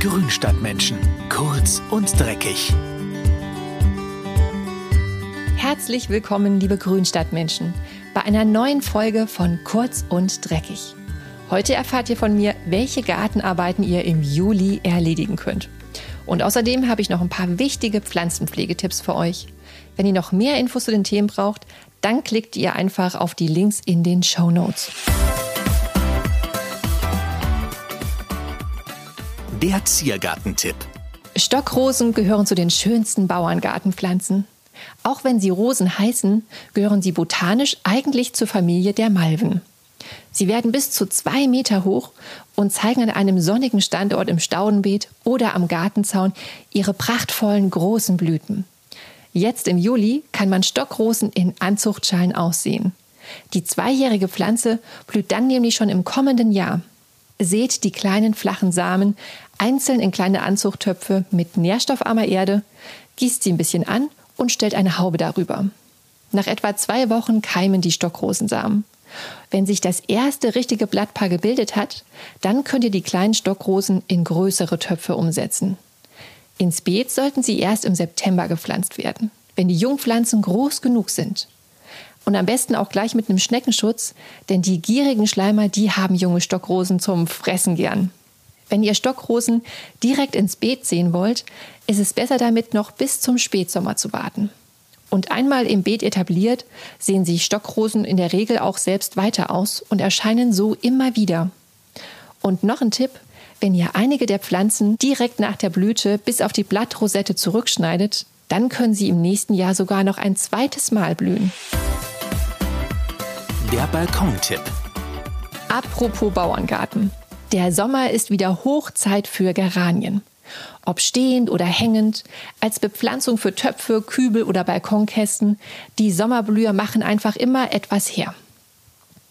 Grünstadtmenschen. Kurz und dreckig. Herzlich willkommen, liebe Grünstadtmenschen, bei einer neuen Folge von Kurz und dreckig. Heute erfahrt ihr von mir, welche Gartenarbeiten ihr im Juli erledigen könnt. Und außerdem habe ich noch ein paar wichtige Pflanzenpflegetipps für euch. Wenn ihr noch mehr Infos zu den Themen braucht, dann klickt ihr einfach auf die Links in den Show Notes. Der Ziergartentipp. Stockrosen gehören zu den schönsten Bauerngartenpflanzen. Auch wenn sie Rosen heißen, gehören sie botanisch eigentlich zur Familie der Malven. Sie werden bis zu zwei Meter hoch und zeigen an einem sonnigen Standort im Staudenbeet oder am Gartenzaun ihre prachtvollen großen Blüten. Jetzt im Juli kann man Stockrosen in Anzuchtschalen aussehen. Die zweijährige Pflanze blüht dann nämlich schon im kommenden Jahr. Seht die kleinen flachen Samen einzeln in kleine Anzuchttöpfe mit nährstoffarmer Erde, gießt sie ein bisschen an und stellt eine Haube darüber. Nach etwa zwei Wochen keimen die Stockrosensamen. Wenn sich das erste richtige Blattpaar gebildet hat, dann könnt ihr die kleinen Stockrosen in größere Töpfe umsetzen. Ins Beet sollten sie erst im September gepflanzt werden, wenn die Jungpflanzen groß genug sind. Und am besten auch gleich mit einem Schneckenschutz, denn die gierigen Schleimer, die haben junge Stockrosen zum Fressen gern. Wenn ihr Stockrosen direkt ins Beet sehen wollt, ist es besser damit noch bis zum Spätsommer zu warten. Und einmal im Beet etabliert, sehen sich Stockrosen in der Regel auch selbst weiter aus und erscheinen so immer wieder. Und noch ein Tipp, wenn ihr einige der Pflanzen direkt nach der Blüte bis auf die Blattrosette zurückschneidet, dann können sie im nächsten Jahr sogar noch ein zweites Mal blühen. Der Balkontipp. Apropos Bauerngarten. Der Sommer ist wieder Hochzeit für Geranien. Ob stehend oder hängend, als Bepflanzung für Töpfe, Kübel oder Balkonkästen, die Sommerblüher machen einfach immer etwas her.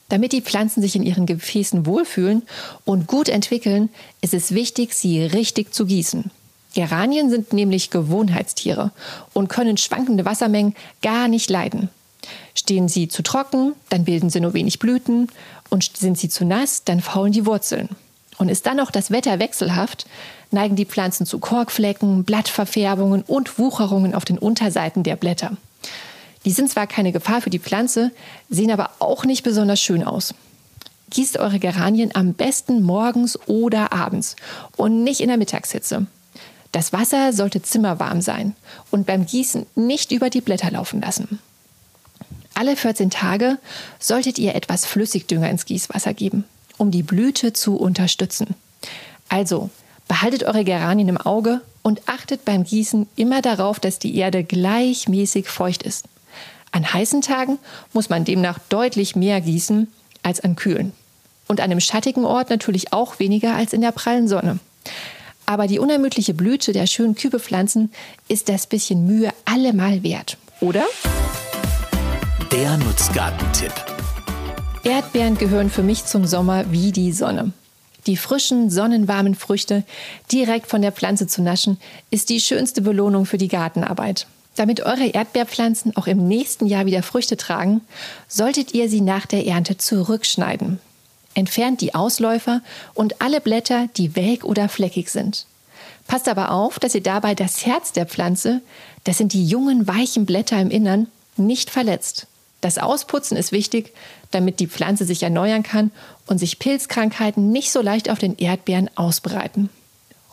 Damit die Pflanzen sich in ihren Gefäßen wohlfühlen und gut entwickeln, ist es wichtig, sie richtig zu gießen. Geranien sind nämlich Gewohnheitstiere und können schwankende Wassermengen gar nicht leiden. Stehen sie zu trocken, dann bilden sie nur wenig Blüten und sind sie zu nass, dann faulen die Wurzeln. Und ist dann noch das Wetter wechselhaft, neigen die Pflanzen zu Korkflecken, Blattverfärbungen und Wucherungen auf den Unterseiten der Blätter. Die sind zwar keine Gefahr für die Pflanze, sehen aber auch nicht besonders schön aus. Gießt eure Geranien am besten morgens oder abends und nicht in der Mittagshitze. Das Wasser sollte zimmerwarm sein und beim Gießen nicht über die Blätter laufen lassen. Alle 14 Tage solltet ihr etwas Flüssigdünger ins Gießwasser geben um die Blüte zu unterstützen. Also, behaltet eure Geranien im Auge und achtet beim Gießen immer darauf, dass die Erde gleichmäßig feucht ist. An heißen Tagen muss man demnach deutlich mehr gießen als an kühlen. Und an einem schattigen Ort natürlich auch weniger als in der prallen Sonne. Aber die unermüdliche Blüte der schönen Kübepflanzen ist das bisschen Mühe allemal wert, oder? Der Nutzgartentipp. Erdbeeren gehören für mich zum Sommer wie die Sonne. Die frischen, sonnenwarmen Früchte direkt von der Pflanze zu naschen, ist die schönste Belohnung für die Gartenarbeit. Damit eure Erdbeerpflanzen auch im nächsten Jahr wieder Früchte tragen, solltet ihr sie nach der Ernte zurückschneiden. Entfernt die Ausläufer und alle Blätter, die welk oder fleckig sind. Passt aber auf, dass ihr dabei das Herz der Pflanze, das sind die jungen, weichen Blätter im Innern, nicht verletzt. Das Ausputzen ist wichtig, damit die Pflanze sich erneuern kann und sich Pilzkrankheiten nicht so leicht auf den Erdbeeren ausbreiten.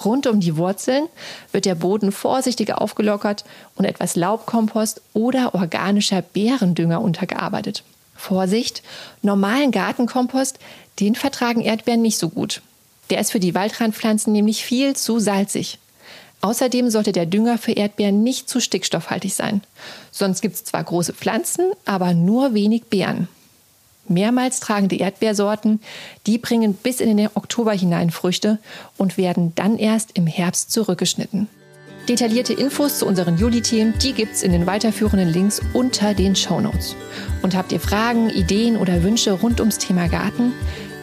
Rund um die Wurzeln wird der Boden vorsichtig aufgelockert und etwas Laubkompost oder organischer Beerendünger untergearbeitet. Vorsicht, normalen Gartenkompost, den vertragen Erdbeeren nicht so gut. Der ist für die Waldrandpflanzen nämlich viel zu salzig. Außerdem sollte der Dünger für Erdbeeren nicht zu stickstoffhaltig sein. Sonst gibt es zwar große Pflanzen, aber nur wenig Beeren. Mehrmals tragende Erdbeersorten, die bringen bis in den Oktober hinein Früchte und werden dann erst im Herbst zurückgeschnitten. Detaillierte Infos zu unseren Juli-Themen, die gibt's in den weiterführenden Links unter den Shownotes. Und habt ihr Fragen, Ideen oder Wünsche rund ums Thema Garten?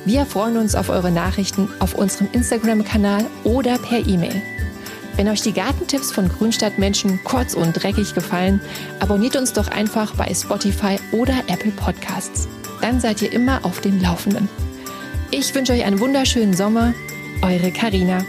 Wir freuen uns auf eure Nachrichten auf unserem Instagram-Kanal oder per E-Mail. Wenn euch die Gartentipps von Grünstadtmenschen kurz und dreckig gefallen, abonniert uns doch einfach bei Spotify oder Apple Podcasts. Dann seid ihr immer auf dem Laufenden. Ich wünsche euch einen wunderschönen Sommer. Eure Karina.